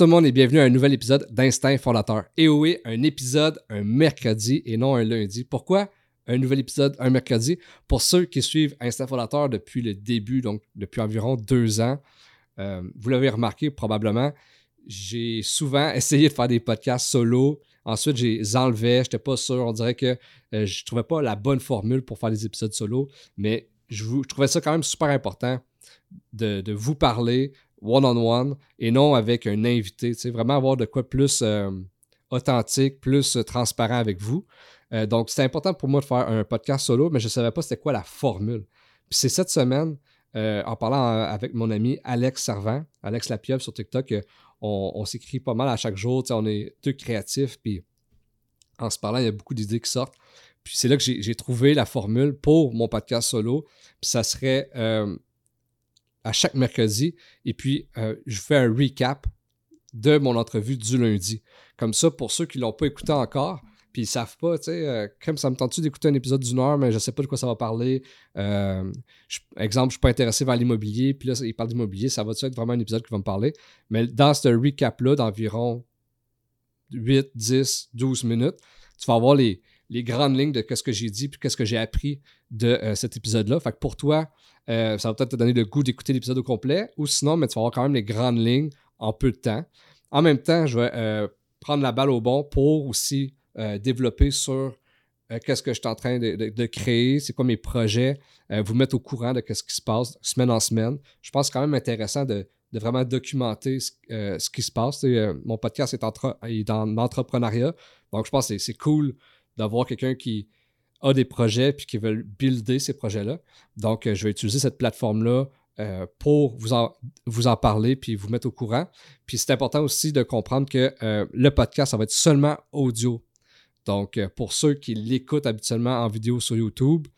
tout le monde et bienvenue à un nouvel épisode d'Instinct Fondateur. Et oui, un épisode un mercredi et non un lundi. Pourquoi un nouvel épisode un mercredi? Pour ceux qui suivent Instinct Fondateur depuis le début, donc depuis environ deux ans, euh, vous l'avez remarqué probablement, j'ai souvent essayé de faire des podcasts solo. Ensuite, j'ai enlevé, je n'étais pas sûr, on dirait que euh, je ne trouvais pas la bonne formule pour faire des épisodes solo, mais je, trouvais ça quand même super important de vous parler, one-on-one et non avec un invité. Vraiment avoir de quoi plus euh, authentique, plus euh, transparent avec vous. Euh, donc, c'était important pour moi de faire un podcast solo, mais je ne savais pas c'était quoi la formule. Puis c'est cette semaine, en parlant avec mon ami Alex Servant, Alex Lapieuvre sur TikTok, on, s'écrit pas mal à chaque jour. On est deux créatifs, puis en se parlant, il y a beaucoup d'idées qui sortent. Puis c'est là que j'ai trouvé la formule pour mon podcast solo. Puis ça serait à chaque mercredi. Et puis, euh, je fais un recap de mon entrevue du lundi. Comme ça, pour ceux qui ne l'ont pas écouté encore, puis ils ne savent pas, tu sais, euh, comme ça me tente-tu d'écouter un épisode d'une heure, mais je ne sais pas de quoi ça va parler. Euh, exemple, je ne suis pas intéressé vers l'immobilier, puis là, il parle d'immobilier, ça va être vraiment un épisode qui va me parler? Mais dans ce recap-là d'environ 8, 10, 12 minutes, tu vas avoir les, les grandes lignes de ce que j'ai dit puis qu'est-ce que j'ai appris de cet épisode-là. Fait que pour toi, euh, ça va peut-être te donner le goût d'écouter l'épisode au complet. Ou sinon, mais tu vas avoir quand même les grandes lignes en peu de temps. En même temps, je vais euh, prendre la balle au bon pour aussi euh, développer sur qu'est-ce que je suis en train de, créer, c'est quoi mes projets, vous mettre au courant de ce qui se passe semaine en semaine. Je pense quand même intéressant de, vraiment documenter ce, qui se passe. mon podcast est, est dans l'entrepreneuriat, donc je pense que c'est cool d'avoir quelqu'un qui, a des projets puis qui veulent builder ces projets-là. Donc, euh, je vais utiliser cette plateforme-là euh, pour vous en, parler puis vous mettre au courant. Puis c'est important aussi de comprendre que euh, le podcast, ça va être seulement audio. Donc, pour ceux qui l'écoutent habituellement en vidéo sur YouTube,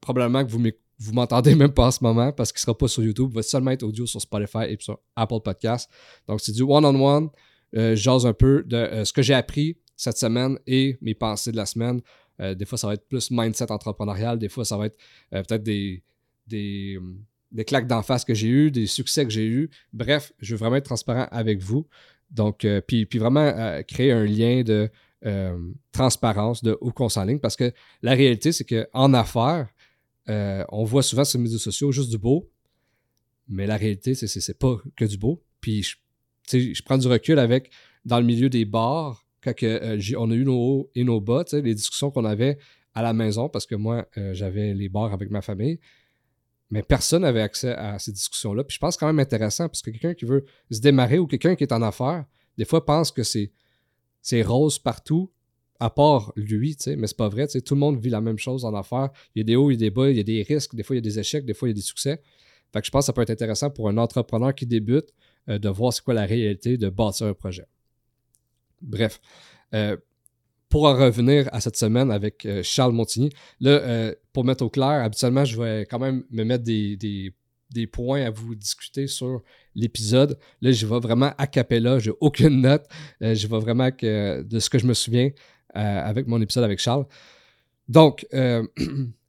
probablement que vous vous m'entendez même pas en ce moment parce qu'il ne sera pas sur YouTube, il va seulement être audio sur Spotify et sur Apple Podcast. Donc, c'est du one-on-one. J'ose un peu de ce que j'ai appris cette semaine et mes pensées de la semaine. Euh, des fois, ça va être plus mindset entrepreneurial. Des fois, ça va être euh, peut-être des, des, claques d'en face que j'ai eues, des succès que j'ai eus. Bref, je veux vraiment être transparent avec vous. Donc, euh, puis, puis, vraiment créer un lien de transparence de où qu'on s'enligne parce que la réalité, c'est qu'en affaires, on voit souvent sur les médias sociaux juste du beau, mais la réalité, c'est, c'est, pas que du beau. Puis, je, je prends du recul avec, dans le milieu des bars, quand euh, on a eu nos hauts et nos bas, les discussions qu'on avait à la maison, parce que moi, euh, j'avais les bars avec ma famille, mais personne n'avait accès à ces discussions-là. Puis je pense quand même intéressant, parce que quelqu'un qui veut se démarrer ou quelqu'un qui est en affaires, des fois pense que c'est, rose partout, à part lui, mais c'est pas vrai. Tout le monde vit la même chose en affaires. Il y a des hauts, il y a des bas, il y a des risques, des fois il y a des échecs, des fois il y a des succès. Fait que je pense que ça peut être intéressant pour un entrepreneur qui débute euh, de voir c'est quoi la réalité de bâtir un projet. Bref. Euh, pour en revenir à cette semaine avec euh, Charles Montigny, là, euh, pour mettre au clair, habituellement, je vais quand même me mettre des, points à vous discuter sur l'épisode. Là, je vais vraiment à capella, j'ai aucune note. je vais vraiment de ce que je me souviens avec mon épisode avec Charles. Donc,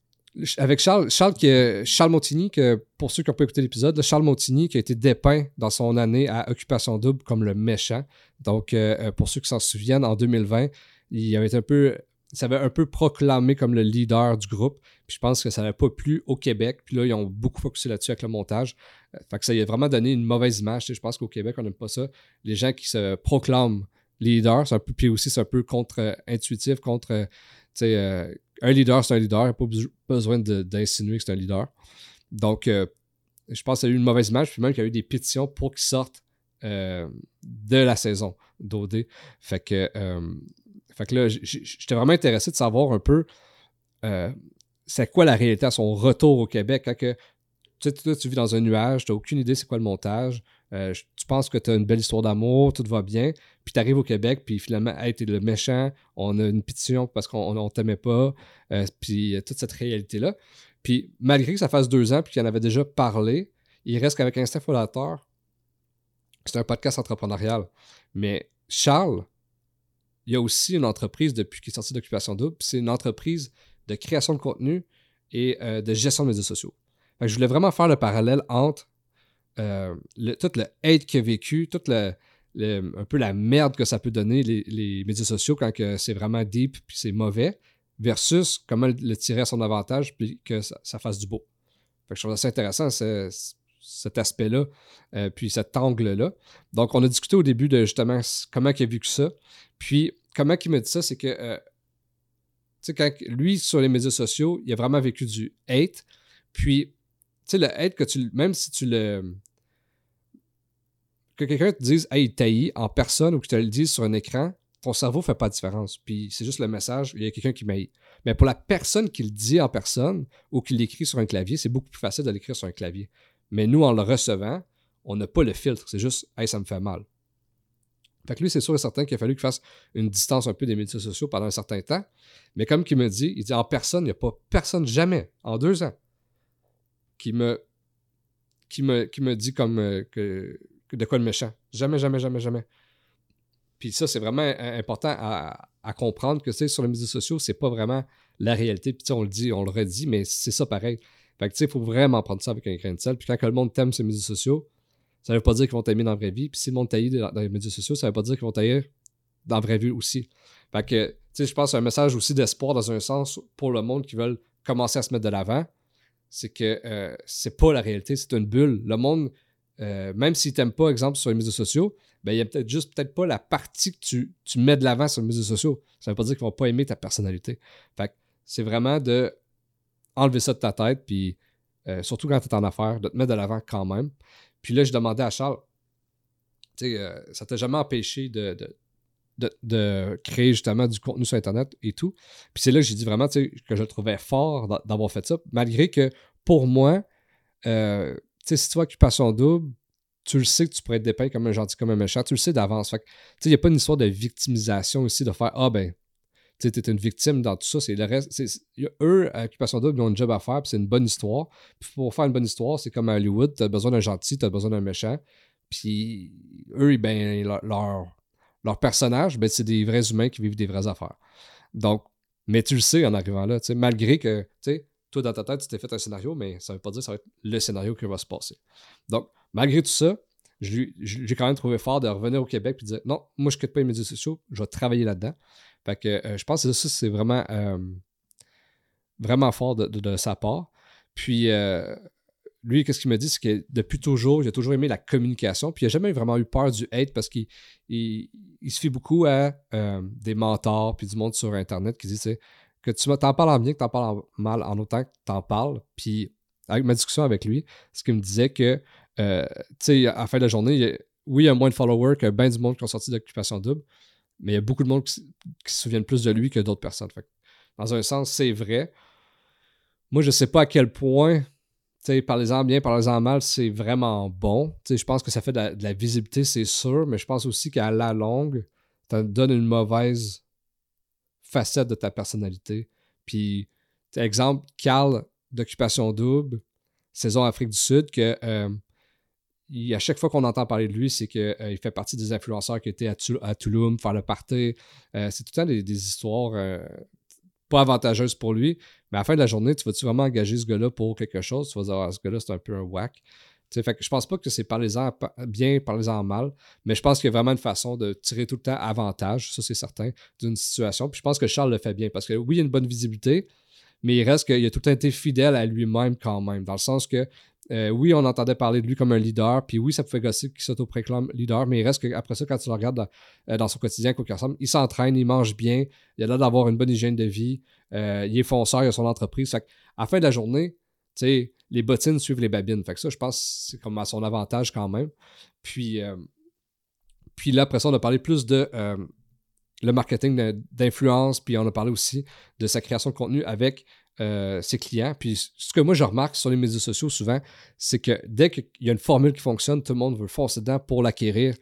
avec Charles, Charles, qui Charles Montigny, que pour ceux qui n'ont pas écouté l'épisode, Charles Montigny qui a été dépeint dans son année à Occupation Double comme le méchant. Donc, euh, euh, pour ceux qui s'en souviennent, en 2020, il avait un peu, ça avait un peu proclamé comme le leader du groupe. Puis je pense que ça n'avait pas plu au Québec. Puis là, ils ont beaucoup focusé là-dessus avec le montage. Euh, fait que ça a vraiment donné une mauvaise image. je pense qu'au Québec, on n'aime pas ça. Les gens qui se proclament leader, c'est un peu, puis aussi c'est un peu contre-intuitif, contre, un leader, c'est un leader. Il n'y a pas besoin d'insinuer que c'est un leader. Donc, euh, je pense qu'il y a eu une mauvaise image, puis même qu'il y a eu des pétitions pour qu'il sorte euh, de la saison d'OD. Fait que, euh, fait que là, j'étais vraiment intéressé de savoir un peu c'est quoi la réalité à son retour au Québec. Quand que, tu, sais, tu vis dans un nuage, tu n'as aucune idée c'est quoi le montage. Tu penses que tu as une belle histoire d'amour, tout va bien. Puis tu arrives au Québec, puis finalement, hey, t'es le méchant, on a une pétition parce qu'on ne t'aimait pas, euh, puis toute cette réalité-là. Puis malgré que ça fasse deux ans, puis qu'il en avait déjà parlé, il reste qu'avec Instinct Fondateur, c'est un podcast entrepreneurial. Mais Charles, il y a aussi une entreprise depuis qu'il est sorti d'Occupation Double, c'est une entreprise de création de contenu et euh, de gestion de médias sociaux. Je voulais vraiment faire le parallèle entre euh, tout le hate qu'il a vécu, tout le un peu la merde que ça peut donner les, médias sociaux quand c'est vraiment deep puis c'est mauvais, versus comment le tirer à son avantage puis que ça, fasse du beau. Fait que je trouve ça intéressant cet aspect-là, euh, puis cet angle-là. Donc, on a discuté au début de justement comment il a que ça. Puis, comment il me dit ça, c'est que, euh, tu sais, quand lui, sur les médias sociaux, il a vraiment vécu du hate. Puis, sais, le hate que tu, même si tu le, que quelqu'un te dise Hey, taillis en personne ou que tu te le dise sur un écran, ton cerveau ne fait pas de différence. Puis c'est juste le message, il y a quelqu'un qui m'aille. Mais pour la personne qui le dit en personne ou qui l'écrit sur un clavier, c'est beaucoup plus facile de l'écrire sur un clavier. Mais nous, en le recevant, on n'a pas le filtre. C'est juste Hey, ça me fait mal. Fait que lui, c'est sûr et certain qu'il a fallu qu'il fasse une distance un peu des médias sociaux pendant un certain temps. Mais comme il me dit, il dit en personne, il n'y a pas personne jamais, en deux ans, qui me, qui me, qui me dit comme euh, que de quoi le méchant. Jamais, jamais, jamais, jamais. Puis ça, c'est vraiment important à, comprendre que sur les médias sociaux, c'est pas vraiment la réalité. Puis on le dit, on le redit, mais c'est ça pareil. Fait que tu sais, il faut vraiment prendre ça avec un grain de sel. Puis quand le monde t'aime sur les médias sociaux, ça veut pas dire qu'ils vont t'aimer dans la vraie vie. Puis si le monde t'aille dans, les médias sociaux, ça veut pas dire qu'ils vont t'aimer dans la vraie vie aussi. Fait que, tu sais, je pense un message aussi d'espoir dans un sens pour le monde qui veulent commencer à se mettre de l'avant. C'est que euh, c'est pas la réalité, c'est une bulle. Le monde, euh, même s'ils t'aiment pas, exemple, sur les médias sociaux, ben, il y a peut-être juste peut-être pas la partie que tu, mets de l'avant sur les médias sociaux. Ça veut pas dire qu'ils vont pas aimer ta personnalité. Fait c'est vraiment de enlever ça de ta tête, puis euh, surtout quand tu es en affaires, de te mettre de l'avant quand même. Puis là, je demandais à Charles, tu sais, ça t'a jamais empêché de, créer justement du contenu sur Internet et tout. Puis c'est là que j'ai dit vraiment que je trouvais fort d'avoir fait ça, malgré que pour moi, sais, si tu vois Occupation Double, tu le sais que tu pourrais être dépeint comme un gentil, comme un méchant, tu le sais d'avance. il n'y a pas une histoire de victimisation aussi, de faire Ah ben, tu es une victime dans tout ça. C'est le reste. eux, Occupation Double, ils ont un job à faire, puis c'est une bonne histoire. Puis pour faire une bonne histoire, c'est comme à Hollywood, tu as besoin d'un gentil, tu as besoin d'un méchant. Puis eux, ben, leur, personnage, ben, c'est des vrais humains qui vivent des vraies affaires. Donc, mais tu le sais en arrivant là, malgré que, toi, dans ta tête, tu t'es fait un scénario, mais ça ne veut pas dire que ça va être le scénario qui va se passer. Donc, malgré tout ça, j'ai quand même trouvé fort de revenir au Québec et de dire non, moi, je ne quitte pas les médias sociaux, je vais travailler là-dedans. Fait que euh, je pense que ça, c'est vraiment, euh, vraiment fort de, sa part. Puis, euh, lui, qu'est-ce qu'il me dit, c'est que depuis toujours, il a toujours aimé la communication, puis il n'a jamais vraiment eu peur du hate parce qu'il il, se fie beaucoup à des mentors puis du monde sur Internet qui dit, tu sais, que tu t'en parles en bien, que t'en parles en mal, en autant que t'en parles. Puis, avec ma discussion avec lui, ce qu'il me disait que, euh, tu sais, à la fin de la journée, oui, il y a moins de followers que bien du monde qui ont sorti d'occupation double, mais il y a beaucoup de monde qui, se souviennent plus de lui que d'autres personnes. Dans un sens, c'est vrai. Moi, je sais pas à quel point, tu parlez-en bien, parlez-en mal, c'est vraiment bon. Je pense que ça fait de la visibilité, c'est sûr, mais je pense aussi qu'à la longue, ça donne une mauvaise facette de ta personnalité. Puis, exemple, Carl d'Occupation Double, saison Afrique du Sud, que euh, à chaque fois qu'on entend parler de lui, c'est qu'il euh, fait partie des influenceurs qui étaient à, Touloum, faire le party. Euh, c'est tout le temps des histoires pas avantageuses pour lui. Mais à la fin de la journée, tu vas-tu vraiment engager ce gars-là pour quelque chose? Tu vas dire, ah, ce gars-là, c'est un peu un whack. Fait que je pense pas que c'est parlez-en bien, parlez-en mal, mais je pense qu'il y a vraiment une façon de tirer tout le temps avantage, ça c'est certain, d'une situation. Puis je pense que Charles le fait bien parce que oui, il a une bonne visibilité, mais il reste qu'il a tout le temps été fidèle à lui-même quand même, dans le sens que euh, oui, on entendait parler de lui comme un leader, puis oui, ça pouvait gosser qu'il s'auto-préclame leader, mais il reste qu'après ça, quand tu le regardes dans, euh, son quotidien, quoi ressemble, il s'entraîne, il mange bien, il a l'air d'avoir une bonne hygiène de vie, euh, il est fonceur, il a son entreprise. à la fin de la journée, les bottines suivent les babines. Fait que ça, je pense c'est comme à son avantage quand même. Puis, puis là, après ça, on a parlé plus de le marketing d'influence, puis on a parlé aussi de sa création de contenu avec euh, ses clients. Puis ce que moi je remarque sur les médias sociaux souvent, c'est que dès qu'il y a une formule qui fonctionne, tout le monde veut foncer dedans pour l'acquérir.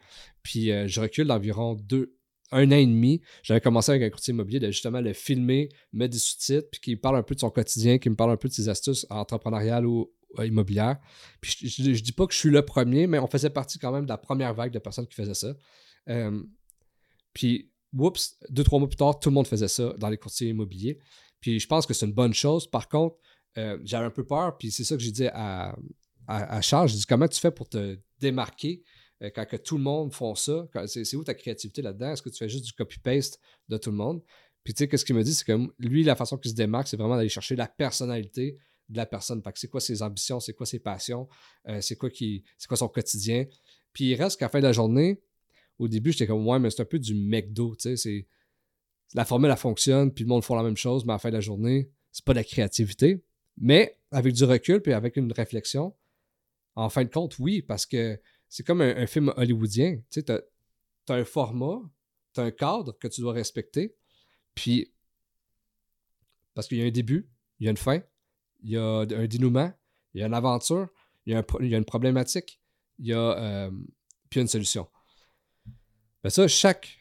Puis je recule d'environ deux, un an et demi, j'avais commencé avec un courtier immobilier de justement le filmer, mettre des sous-titres, puis qui parle un peu de son quotidien, qui me parle un peu de ses astuces entrepreneuriales ou euh, immobilières. Puis je, je, dis pas que je suis le premier, mais on faisait partie quand même de la première vague de personnes qui faisaient ça. Euh, puis, oups, deux, trois mois plus tard, tout le monde faisait ça dans les courtiers immobiliers. Puis je pense que c'est une bonne chose. Par contre, euh, j'avais un peu peur, puis c'est ça que j'ai dit à, à, Charles. J'ai dit comment tu fais pour te démarquer euh, quand que tout le monde font ça, c'est où ta créativité là-dedans? Est-ce que tu fais juste du copy-paste de tout le monde? Puis tu sais, qu'est-ce qu'il me dit? C'est que lui, la façon qu'il se démarque, c'est vraiment d'aller chercher la personnalité de la personne. Que c'est quoi ses ambitions, c'est quoi ses passions, euh, c'est quoi, qui, quoi son quotidien? Puis il reste qu'à la fin de la journée, au début, j'étais comme, ouais, mais c'est un peu du McDo, tu sais, c'est... La formule, elle fonctionne, puis le monde font la même chose, mais à la fin de la journée, c'est pas de la créativité. Mais avec du recul, puis avec une réflexion, en fin de compte, oui, parce que c'est comme un, film hollywoodien. Tu sais, tu as, un format, tu as un cadre que tu dois respecter, puis parce qu'il y a un début, il y a une fin, il y a un dénouement, il y a une aventure, il y a, une problématique, il y a euh, puis une solution. Ben ça, chaque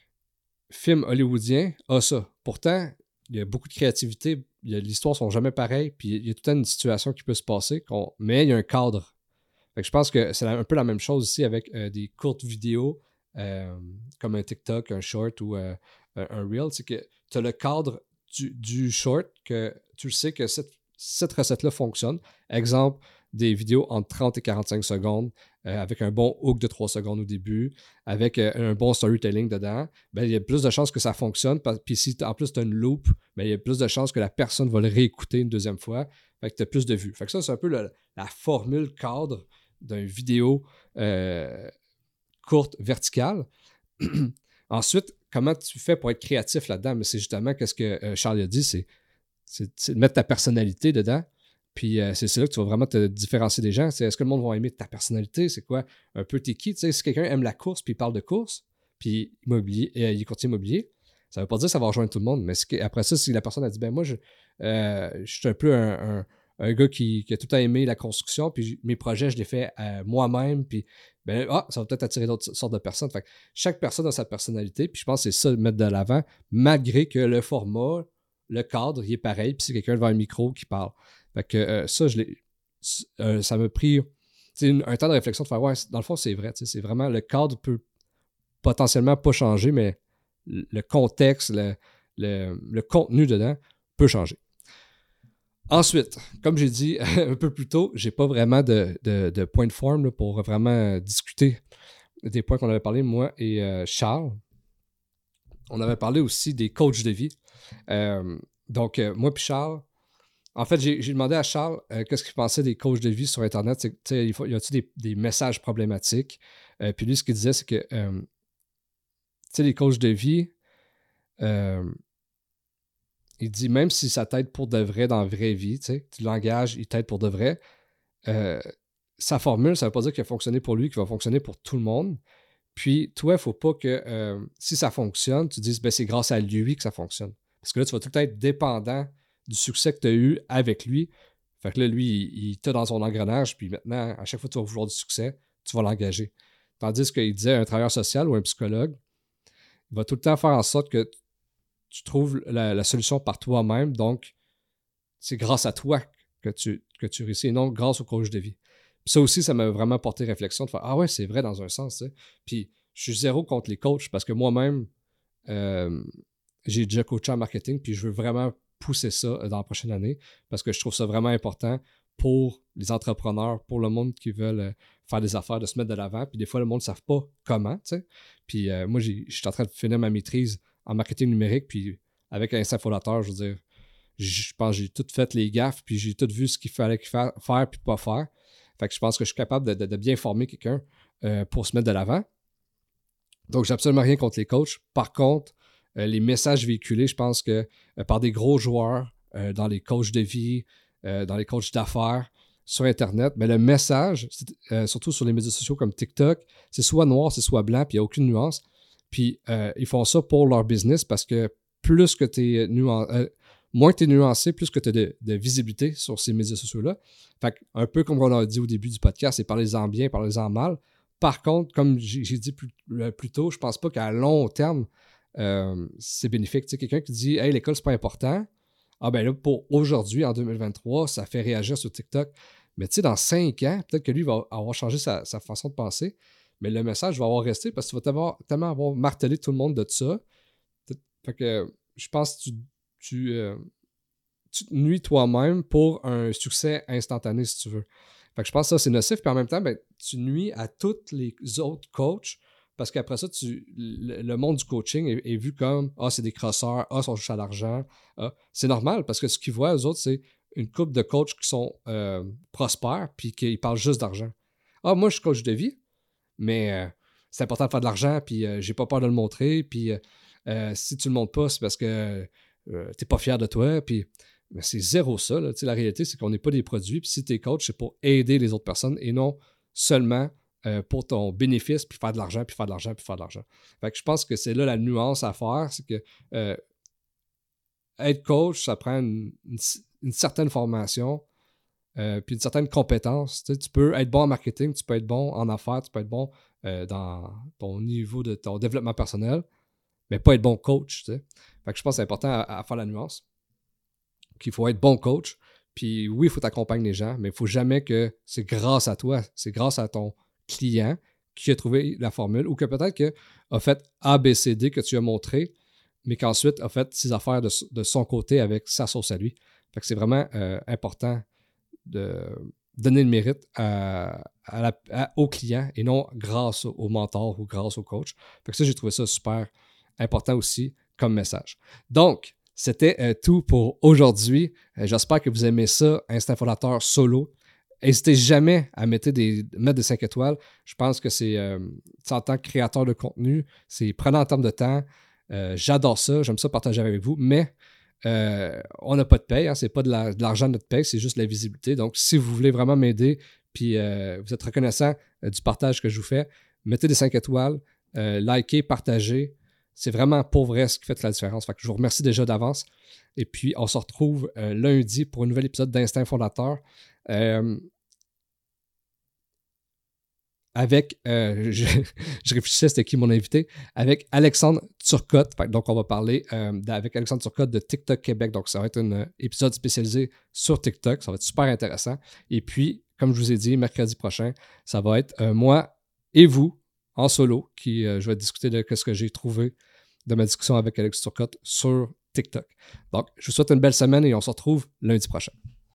film hollywoodien a ça. Pourtant, il y a beaucoup de créativité, les histoires sont jamais pareilles, puis il y a tout une situation qui peut se passer, mais il y a un cadre. je pense que c'est un peu la même chose ici avec euh, des courtes vidéos euh, comme un TikTok, un short ou un reel. C'est que tu as le cadre du, du, short que tu sais que cette cette recette-là fonctionne. Exemple, des vidéos entre 30 et 45 secondes euh, avec un bon hook de 3 secondes au début, avec euh, un bon storytelling dedans, ben, il y a plus de chances que ça fonctionne. Puis si en plus tu as une loop, ben, il y a plus de chances que la personne va le réécouter une deuxième fois. Fait que tu as plus de vues. Fait que ça, c'est un peu la formule cadre d'une vidéo euh, courte, verticale. Ensuite, comment tu fais pour être créatif là-dedans? Mais c'est justement ce que Charles a dit, c'est c'est de mettre ta personnalité dedans. Puis euh, c'est là que tu vas vraiment te différencier des gens. Est-ce que le monde va aimer ta personnalité? C'est quoi un peu t'es qui? si quelqu'un aime la course puis il parle de course, puis immobilier, euh, il est courtier immobilier, ça veut pas dire que ça va rejoindre tout le monde. Mais après ça, si la personne a dit ben moi, je, euh, je suis un peu un, gars qui, a tout à aimé la construction, puis mes projets, je les fais moi-même, puis ben, ah, ça va peut-être attirer d'autres sortes de personnes. Fait chaque personne a sa personnalité, puis je pense que c'est ça de mettre de l'avant, malgré que le format, le cadre, il est pareil, puis c'est quelqu'un devant un micro qui parle. Fait que euh, ça, je. Euh, ça m'a pris un temps de réflexion de faire ouais, dans le fond, c'est vrai. C'est vraiment le cadre peut potentiellement pas changer, mais le contexte, le, contenu dedans peut changer. Ensuite, comme j'ai dit un peu plus tôt, j'ai pas vraiment de, de, point de forme pour vraiment discuter des points qu'on avait parlé, moi et euh, Charles. On avait parlé aussi des coachs de vie. Donc, moi puis Charles, en fait, j'ai demandé à Charles euh, qu'est-ce qu'il pensait des coachs de vie sur Internet? Il y a-t-il des, messages problématiques? puis lui, ce qu'il disait, c'est que les coachs de vie, il dit même si ça t'aide pour de vrai dans la vraie vie, tu l'engages, il t'aide pour de vrai. sa formule, ça ne veut pas dire qu'il a fonctionné pour lui, qu'il va fonctionner pour tout le monde. Puis, toi, il ne faut pas que si ça fonctionne, tu dises ben, c'est grâce à lui que ça fonctionne. Parce que là, tu vas tout être dépendant du succès que tu as eu avec lui. Fait que là, lui, il, il dans son engrenage, puis maintenant, à chaque fois que tu vas vouloir du succès, tu vas l'engager. Tandis qu'il disait un travailleur social ou un psychologue, il va tout le temps faire en sorte que tu trouves la, solution par toi-même. Donc, c'est grâce à toi que tu, que tu réussis et non grâce au coach de vie. Puis ça aussi, ça m'a vraiment porté réflexion de faire Ah ouais, c'est vrai dans un sens. Puis je suis zéro contre les coachs parce que moi-même, euh, j'ai déjà coaché en marketing, puis je veux vraiment pousser ça euh, dans la prochaine année parce que je trouve ça vraiment important pour les entrepreneurs, pour le monde qui veulent euh, faire des affaires, de se mettre de l'avant. Puis des fois, le monde ne savent pas comment. Puis euh, moi, je suis en train de finir ma maîtrise en marketing numérique, puis avec un symphonateur, je veux dire, je pense que j'ai tout fait les gaffes, puis j'ai tout vu ce qu'il fallait faire, faire puis pas faire. Fait que je pense que je suis capable de, bien former quelqu'un pour se mettre de l'avant. Donc, j'ai absolument rien contre les coachs. Par contre, les messages véhiculés, je pense que euh, par des gros joueurs euh, dans les coachs de vie, dans les coachs d'affaires, sur Internet, mais le message, surtout sur les médias sociaux comme TikTok, c'est soit noir, c'est soit blanc, puis il n'y a aucune nuance. Puis ils font ça pour leur business parce que plus que tu es nuancé, moins tu es nuancé, plus que tu as de, visibilité sur ces médias sociaux-là. Fait un peu comme on a dit au début du podcast, c'est parlez-en bien, parlez-en mal. Par contre, comme j'ai dit plus, plus, tôt, je pense pas qu'à long terme, euh, c'est bénéfique. Tu sais, quelqu'un qui dit Hey, l'école, c'est pas important. Ah ben là, pour aujourd'hui, en 2023, ça fait réagir sur TikTok. Mais tu sais, dans cinq ans, peut-être que lui va avoir changé sa, façon de penser. Mais le message va avoir resté parce que tu vas tellement avoir martelé tout le monde de ça. Fait que je pense que tu, tu, euh, tu te nuis toi-même pour un succès instantané, si tu veux. Fait que je pense que ça, c'est nocif. Puis en même temps, ben, tu nuis à tous les autres coachs parce qu'après ça, tu, le, monde du coaching est, vu comme Ah, c'est des crosseurs, Ah, ils sont juste à l'argent. Ah. C'est normal parce que ce qu'ils voient, eux autres, c'est une couple de coachs qui sont euh, prospères puis qui parlent juste d'argent. Ah, moi, je suis coach de vie, mais euh, c'est important de faire de l'argent, puis euh, j'ai pas peur de le montrer, puis si tu le montres pas, c'est parce que t'es pas fier de toi, puis c'est zéro ça. La réalité, c'est qu'on n'est pas des produits, puis si tu es coach, c'est pour aider les autres personnes et non seulement pour ton bénéfice, puis faire de l'argent, puis faire de l'argent, puis faire de l'argent. Fait que je pense que c'est là la nuance à faire, c'est que être coach, ça prend une, certaine formation, euh, puis une certaine compétence. Tu, peux être bon en marketing, tu peux être bon en affaires, tu peux être bon euh, dans ton niveau de ton développement personnel, mais pas être bon coach. Fait que je pense que c'est important à, faire la nuance. Qu'il faut être bon coach. Puis oui, il faut t'accompagner les gens, mais il faut jamais que c'est grâce à toi, c'est grâce à ton client qui a trouvé la formule ou que peut-être qu'il a fait A, B, C, D que tu as montré, mais qu'ensuite a fait ses affaires de, son côté avec sa sauce à lui. Que c'est vraiment euh, important de donner le mérite au client et non grâce au, mentor ou grâce au coach. Que ça, j'ai trouvé ça super important aussi comme message. Donc, c'était euh, tout pour aujourd'hui. Euh, j'espère que vous aimez ça, Instinct Fondateur solo. N'hésitez jamais à mettre des, mettre des 5 étoiles. Je pense que c'est, en tant que créateur de contenu, c'est prenant en termes de temps. Euh, j'adore ça, j'aime ça partager avec vous, mais euh, on n'a pas de paye, hein, c'est pas de l'argent de, notre paye, c'est juste la visibilité. Donc, si vous voulez vraiment m'aider, puis euh, vous êtes reconnaissant du partage que je vous fais, mettez des 5 étoiles, likez, partagez. C'est vraiment pour vrai ce qui fait la différence. Fait que je vous remercie déjà d'avance. Et puis, on se retrouve lundi pour un nouvel épisode d'Instinct Fondateur avec, euh, je, réfléchissais, c'était qui mon invité, avec Alexandre Turcotte. Donc, on va parler euh, avec Alexandre Turcotte de TikTok Québec. Donc, ça va être un euh, épisode spécialisé sur TikTok. Ça va être super intéressant. Et puis, comme je vous ai dit, mercredi prochain, ça va être moi et vous en solo qui je vais discuter de ce que j'ai trouvé de ma discussion avec Alex Turcotte sur TikTok. Donc, je vous souhaite une belle semaine et on se retrouve lundi prochain.